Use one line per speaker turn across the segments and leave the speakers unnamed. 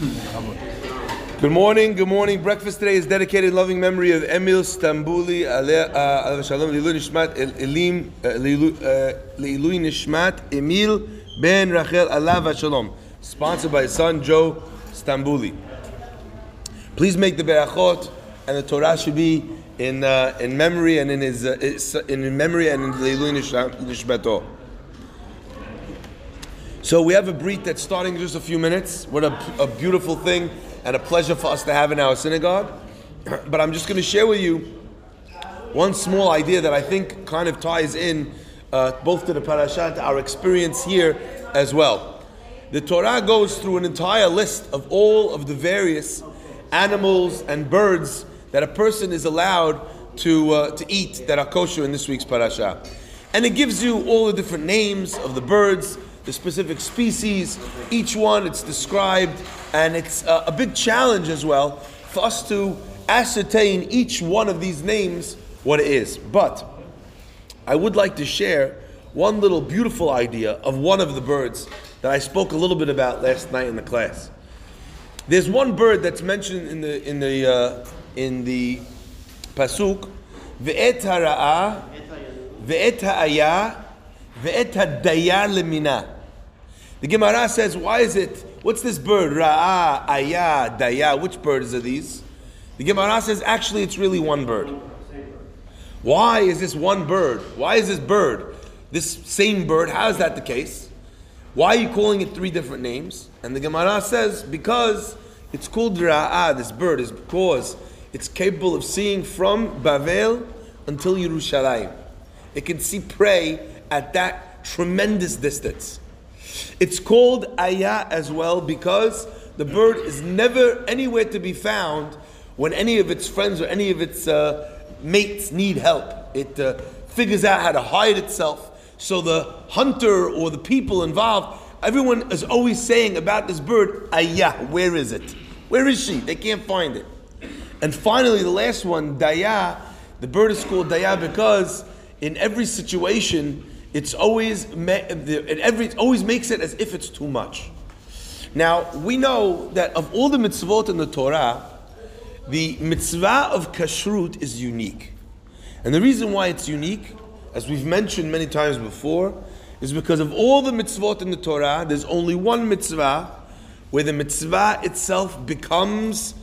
Good morning, good morning. Breakfast today is dedicated in loving memory of Emil Stambuli, aleh- uh, shalom, Leilui Nishmat, Elim, uh, Leilu- uh, Nishmat, Emil Ben Rachel, alav shalom. Sponsored by his son Joe Stambuli. Please make the berachot, and the Torah should be in uh, in memory and in his uh, in memory and in Nishma- Nishmato. So we have a breed that's starting in just a few minutes. What a, a beautiful thing and a pleasure for us to have in our synagogue. But I'm just going to share with you one small idea that I think kind of ties in uh, both to the parasha, to our experience here as well. The Torah goes through an entire list of all of the various animals and birds that a person is allowed to, uh, to eat that are kosher in this week's parasha. And it gives you all the different names of the birds, the specific species, each one it's described, and it's uh, a big challenge as well for us to ascertain each one of these names what it is. But I would like to share one little beautiful idea of one of the birds that I spoke a little bit about last night in the class. There's one bird that's mentioned in the in the uh, in the pasuk, ve'et hara'a, ve'et ha'aya, ve'et ha'daya lemina. The Gemara says, why is it? What's this bird? Ra'a, aya, daya. Which birds are these? The Gemara says, actually, it's really one bird. Why is this one bird? Why is this bird this same bird? How is that the case? Why are you calling it three different names? And the Gemara says, because it's called Ra'ah, this bird, is because it's capable of seeing from Bavel until Yerushalayim. It can see prey at that tremendous distance. It's called Ayah as well because the bird is never anywhere to be found when any of its friends or any of its uh, mates need help. It uh, figures out how to hide itself. So the hunter or the people involved, everyone is always saying about this bird, Ayah, where is it? Where is she? They can't find it. And finally, the last one, Daya, the bird is called Daya because in every situation, it's always it every it always makes it as if it's too much. Now we know that of all the mitzvot in the Torah, the mitzvah of kashrut is unique, and the reason why it's unique, as we've mentioned many times before, is because of all the mitzvot in the Torah, there's only one mitzvah where the mitzvah itself becomes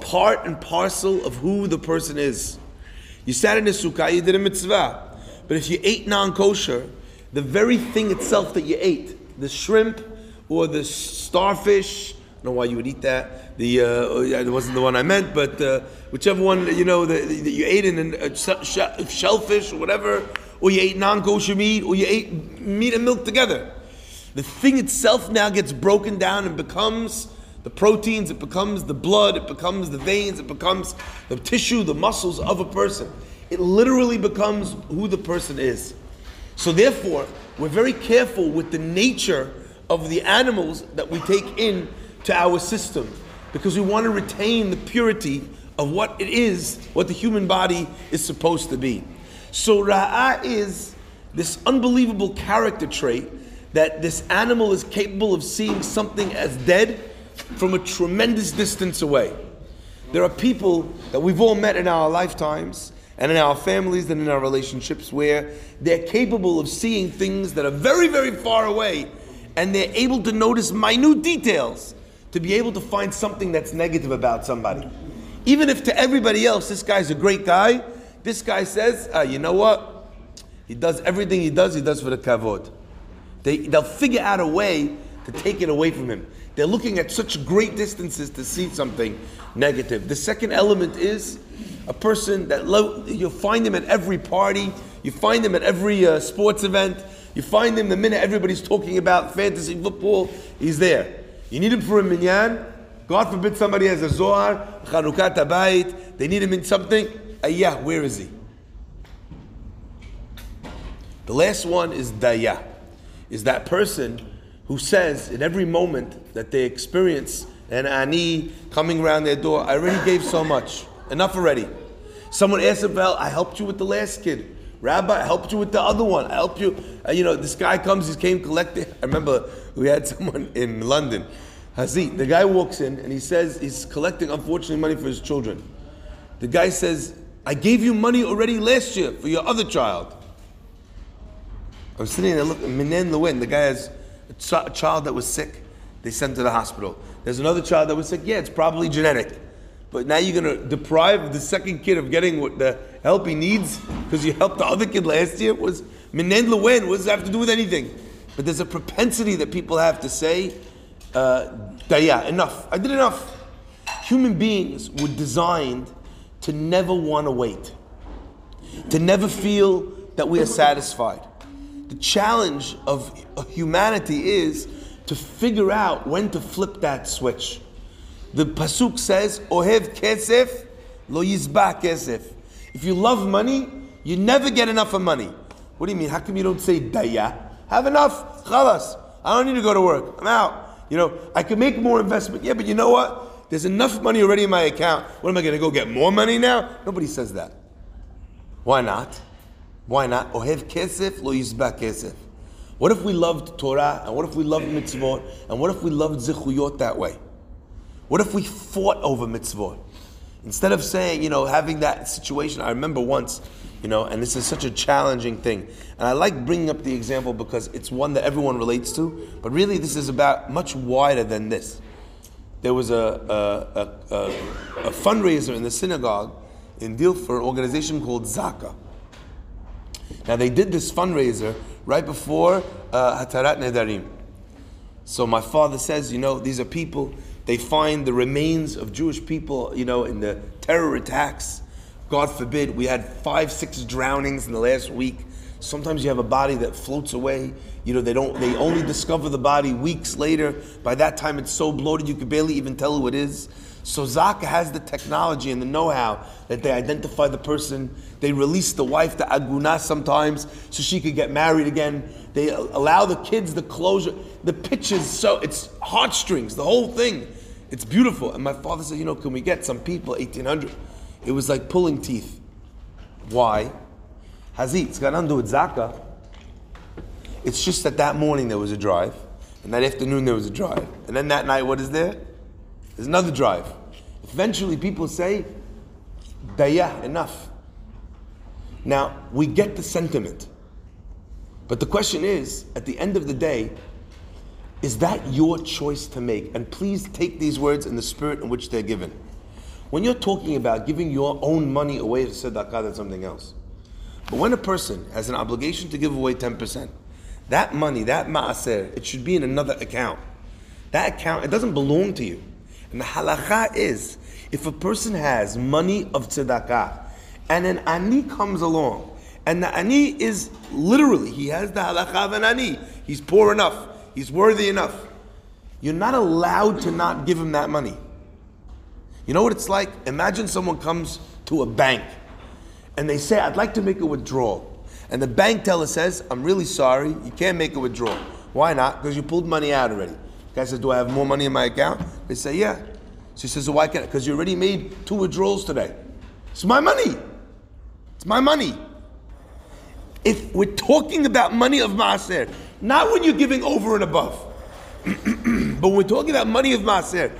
part and parcel of who the person is. You sat in a sukkah, you did a mitzvah. But if you ate non kosher, the very thing itself that you ate, the shrimp or the starfish, I don't know why you would eat that. The uh, it wasn't the one I meant, but uh, whichever one you know that you ate in a shellfish or whatever, or you ate non kosher meat, or you ate meat and milk together. The thing itself now gets broken down and becomes the proteins, it becomes the blood, it becomes the veins, it becomes the tissue, the muscles of a person. It literally becomes who the person is. So, therefore, we're very careful with the nature of the animals that we take in to our system because we want to retain the purity of what it is, what the human body is supposed to be. So, Ra'ah is this unbelievable character trait that this animal is capable of seeing something as dead from a tremendous distance away. There are people that we've all met in our lifetimes and in our families and in our relationships where they're capable of seeing things that are very, very far away and they're able to notice minute details to be able to find something that's negative about somebody. Even if to everybody else, this guy's a great guy, this guy says, ah, you know what? He does everything he does, he does for the kavod. They, they'll figure out a way to take it away from him. They're looking at such great distances to see something negative. The second element is a person that lo- you'll find him at every party, you find him at every uh, sports event, you find him the minute everybody's talking about fantasy football, he's there. You need him for a minyan. God forbid somebody has a zohar, Chanukat Abayit, they need him in something. Ayah, where is he? The last one is Daya, is that person who says in every moment that they experience an ani coming around their door, I already gave so much. Enough already. Someone asked about, I helped you with the last kid. Rabbi, I helped you with the other one. I helped you. Uh, you know, this guy comes, he came collecting. I remember we had someone in London Hazit, the guy walks in and he says he's collecting, unfortunately, money for his children. The guy says, I gave you money already last year for your other child. I'm sitting there looking, Minen Lewin, the guy has a child that was sick. They sent to the hospital. There's another child that was sick. Yeah, it's probably genetic. But now you're going to deprive the second kid of getting what the help he needs because you helped the other kid last year? Was Minen Lewin? What does that have to do with anything? But there's a propensity that people have to say, uh, Daya, enough. I did enough. Human beings were designed to never want to wait, to never feel that we are satisfied. The challenge of humanity is to figure out when to flip that switch. The pasuk says, "Ohev kesef, lo yizba kesef." If you love money, you never get enough of money. What do you mean? How come you don't say daya? Have enough, chalas. I don't need to go to work. I'm out. You know, I can make more investment. Yeah, but you know what? There's enough money already in my account. What am I going to go get more money now? Nobody says that. Why not? Why not? Ohev kesef lo yizba kesef. What if we loved Torah and what if we loved mitzvot and what if we loved zichuyot that way? What if we fought over mitzvot? Instead of saying, you know, having that situation, I remember once, you know, and this is such a challenging thing. And I like bringing up the example because it's one that everyone relates to, but really this is about much wider than this. There was a, a, a, a fundraiser in the synagogue in Deal for an organization called Zaka. Now they did this fundraiser right before uh, Hatarat Nedarim. So my father says, you know, these are people, they find the remains of Jewish people, you know, in the terror attacks. God forbid, we had five, six drownings in the last week. Sometimes you have a body that floats away. You know, they don't they only discover the body weeks later. By that time it's so bloated you could barely even tell who it is. So Zaka has the technology and the know-how that they identify the person. They release the wife, to aguna sometimes, so she could get married again. They allow the kids the closure. The pictures, so it's heartstrings, the whole thing. It's beautiful. And my father said, you know, can we get some people, 1800? It was like pulling teeth. Why? Hazit, it's got nothing to do with Zaka. It's just that that morning there was a drive, and that afternoon there was a drive, and then that night, what is there? There's another drive. Eventually, people say, Daya, enough. Now, we get the sentiment. But the question is, at the end of the day, is that your choice to make? And please take these words in the spirit in which they're given. When you're talking about giving your own money away to tzedakah, that's something else. But when a person has an obligation to give away 10%, that money, that ma'aser, it should be in another account. That account, it doesn't belong to you. And the halacha is, if a person has money of tzedakah, and an ani comes along, and the ani is literally, he has the halacha of an ani. He's poor enough. He's worthy enough. You're not allowed to not give him that money. You know what it's like? Imagine someone comes to a bank and they say, I'd like to make a withdrawal. And the bank teller says, I'm really sorry, you can't make a withdrawal. Why not? Because you pulled money out already. Guy says, Do I have more money in my account? They say, Yeah. So he says, so Why can't I? Because you already made two withdrawals today. It's my money. It's my money. If we're talking about money of Maaser, not when you're giving over and above, but when we're talking about money of Maaser,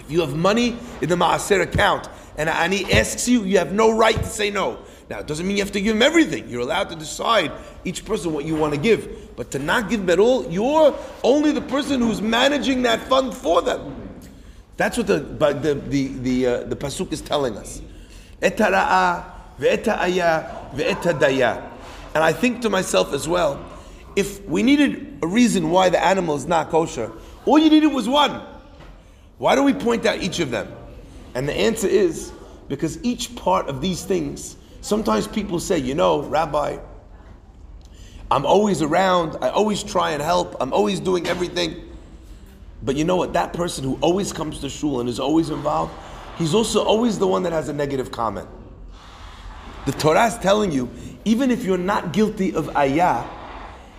if you have money in the Maaser account and Ani asks you, you have no right to say no. Now, it doesn't mean you have to give him everything. You're allowed to decide each person what you want to give. But to not give them at all, you're only the person who's managing that fund for them. That's what the the the the, uh, the pasuk is telling us. Etara'a. And I think to myself as well, if we needed a reason why the animal is not kosher, all you needed was one. Why do we point out each of them? And the answer is because each part of these things, sometimes people say, you know, Rabbi, I'm always around, I always try and help, I'm always doing everything. But you know what? That person who always comes to shul and is always involved, he's also always the one that has a negative comment. The Torah is telling you, even if you're not guilty of ayah,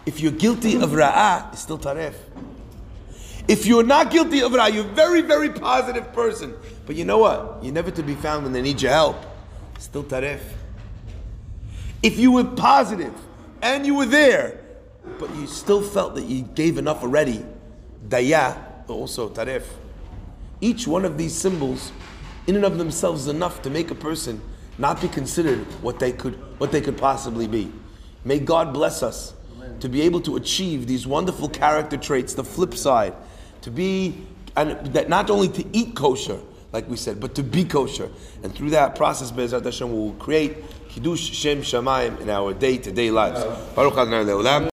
if you're guilty of ra'ah, it's still taref. If you're not guilty of ra'ah, you're a very, very positive person. But you know what? You're never to be found when they need your help. It's still taref. If you were positive and you were there, but you still felt that you gave enough already, daya, also tarif. Each one of these symbols, in and of themselves, is enough to make a person not be considered what they could what they could possibly be. May God bless us to be able to achieve these wonderful character traits. The flip side, to be and that not only to eat kosher, like we said, but to be kosher. And through that process, Be'ezrat Hashem will create Kiddush Shem Shamayim in our day-to-day lives. Baruch Adonai Le'olam.